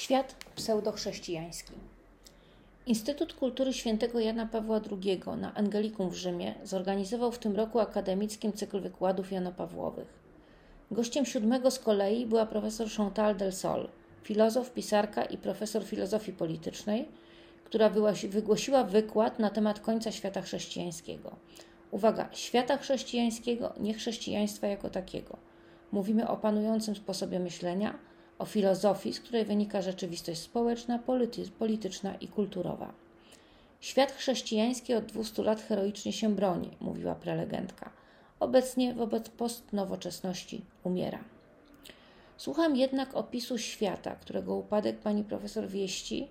Świat pseudochrześcijański. Instytut Kultury Świętego Jana Pawła II na Angelikum w Rzymie zorganizował w tym roku akademickim cykl wykładów janopawłowych. Gościem siódmego z kolei była profesor Chantal del Sol, filozof, pisarka i profesor filozofii politycznej, która wygłosiła wykład na temat końca świata chrześcijańskiego. Uwaga, świata chrześcijańskiego, nie chrześcijaństwa jako takiego. Mówimy o panującym sposobie myślenia – o filozofii, z której wynika rzeczywistość społeczna, polity, polityczna i kulturowa. Świat chrześcijański od 200 lat heroicznie się broni, mówiła prelegentka. Obecnie wobec postnowoczesności umiera. Słucham jednak opisu świata, którego upadek pani profesor wieści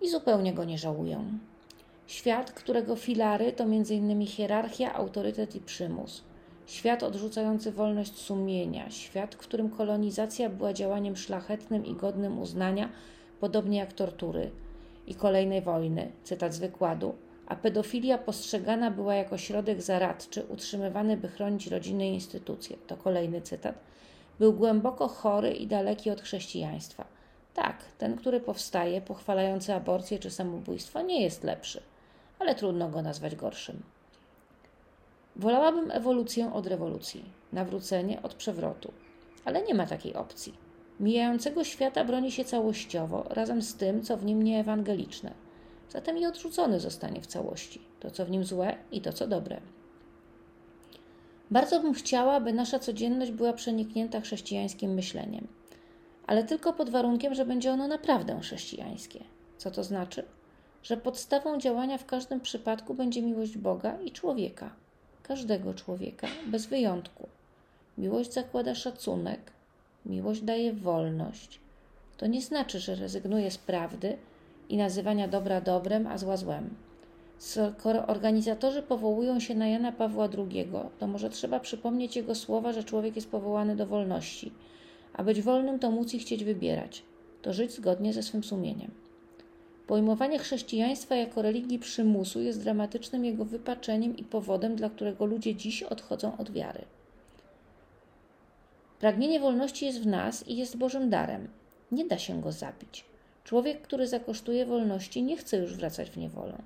i zupełnie go nie żałuję. Świat, którego filary to m.in. hierarchia, autorytet i przymus – Świat odrzucający wolność sumienia, świat, w którym kolonizacja była działaniem szlachetnym i godnym uznania, podobnie jak tortury i kolejnej wojny, cytat z wykładu, a pedofilia postrzegana była jako środek zaradczy, utrzymywany, by chronić rodziny i instytucje. To kolejny cytat. Był głęboko chory i daleki od chrześcijaństwa. Tak, ten, który powstaje, pochwalający aborcję czy samobójstwo, nie jest lepszy, ale trudno go nazwać gorszym. Wolałabym ewolucję od rewolucji, nawrócenie od przewrotu, ale nie ma takiej opcji. Mijającego świata broni się całościowo, razem z tym, co w nim nieewangeliczne. Zatem i odrzucony zostanie w całości to, co w nim złe i to, co dobre. Bardzo bym chciała, by nasza codzienność była przeniknięta chrześcijańskim myśleniem, ale tylko pod warunkiem, że będzie ono naprawdę chrześcijańskie. Co to znaczy? Że podstawą działania w każdym przypadku będzie miłość Boga i człowieka każdego człowieka, bez wyjątku. Miłość zakłada szacunek, miłość daje wolność. To nie znaczy, że rezygnuje z prawdy i nazywania dobra dobrem, a zła złem. Skoro organizatorzy powołują się na Jana Pawła II, to może trzeba przypomnieć jego słowa, że człowiek jest powołany do wolności. A być wolnym to móc i chcieć wybierać, to żyć zgodnie ze swym sumieniem. Pojmowanie chrześcijaństwa jako religii przymusu jest dramatycznym jego wypaczeniem i powodem, dla którego ludzie dziś odchodzą od wiary. Pragnienie wolności jest w nas i jest Bożym darem. Nie da się go zabić. Człowiek, który zakosztuje wolności, nie chce już wracać w niewolę,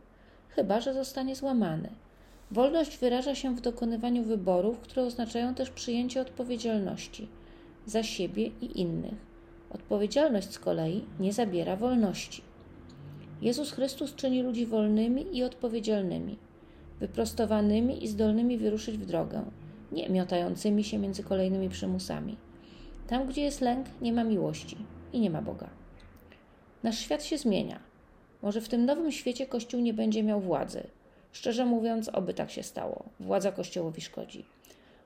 chyba że zostanie złamany. Wolność wyraża się w dokonywaniu wyborów, które oznaczają też przyjęcie odpowiedzialności za siebie i innych. Odpowiedzialność z kolei nie zabiera wolności. Jezus Chrystus czyni ludzi wolnymi i odpowiedzialnymi, wyprostowanymi i zdolnymi wyruszyć w drogę, nie miotającymi się między kolejnymi przymusami. Tam, gdzie jest lęk, nie ma miłości i nie ma Boga. Nasz świat się zmienia. Może w tym nowym świecie Kościół nie będzie miał władzy. Szczerze mówiąc, oby tak się stało. Władza Kościołowi szkodzi.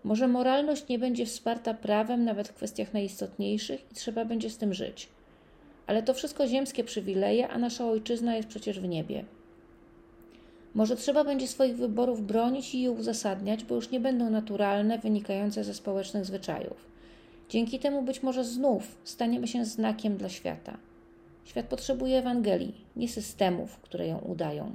Może moralność nie będzie wsparta prawem nawet w kwestiach najistotniejszych i trzeba będzie z tym żyć. Ale to wszystko ziemskie przywileje, a nasza ojczyzna jest przecież w niebie. Może trzeba będzie swoich wyborów bronić i je uzasadniać, bo już nie będą naturalne, wynikające ze społecznych zwyczajów. Dzięki temu być może znów staniemy się znakiem dla świata. Świat potrzebuje Ewangelii, nie systemów, które ją udają.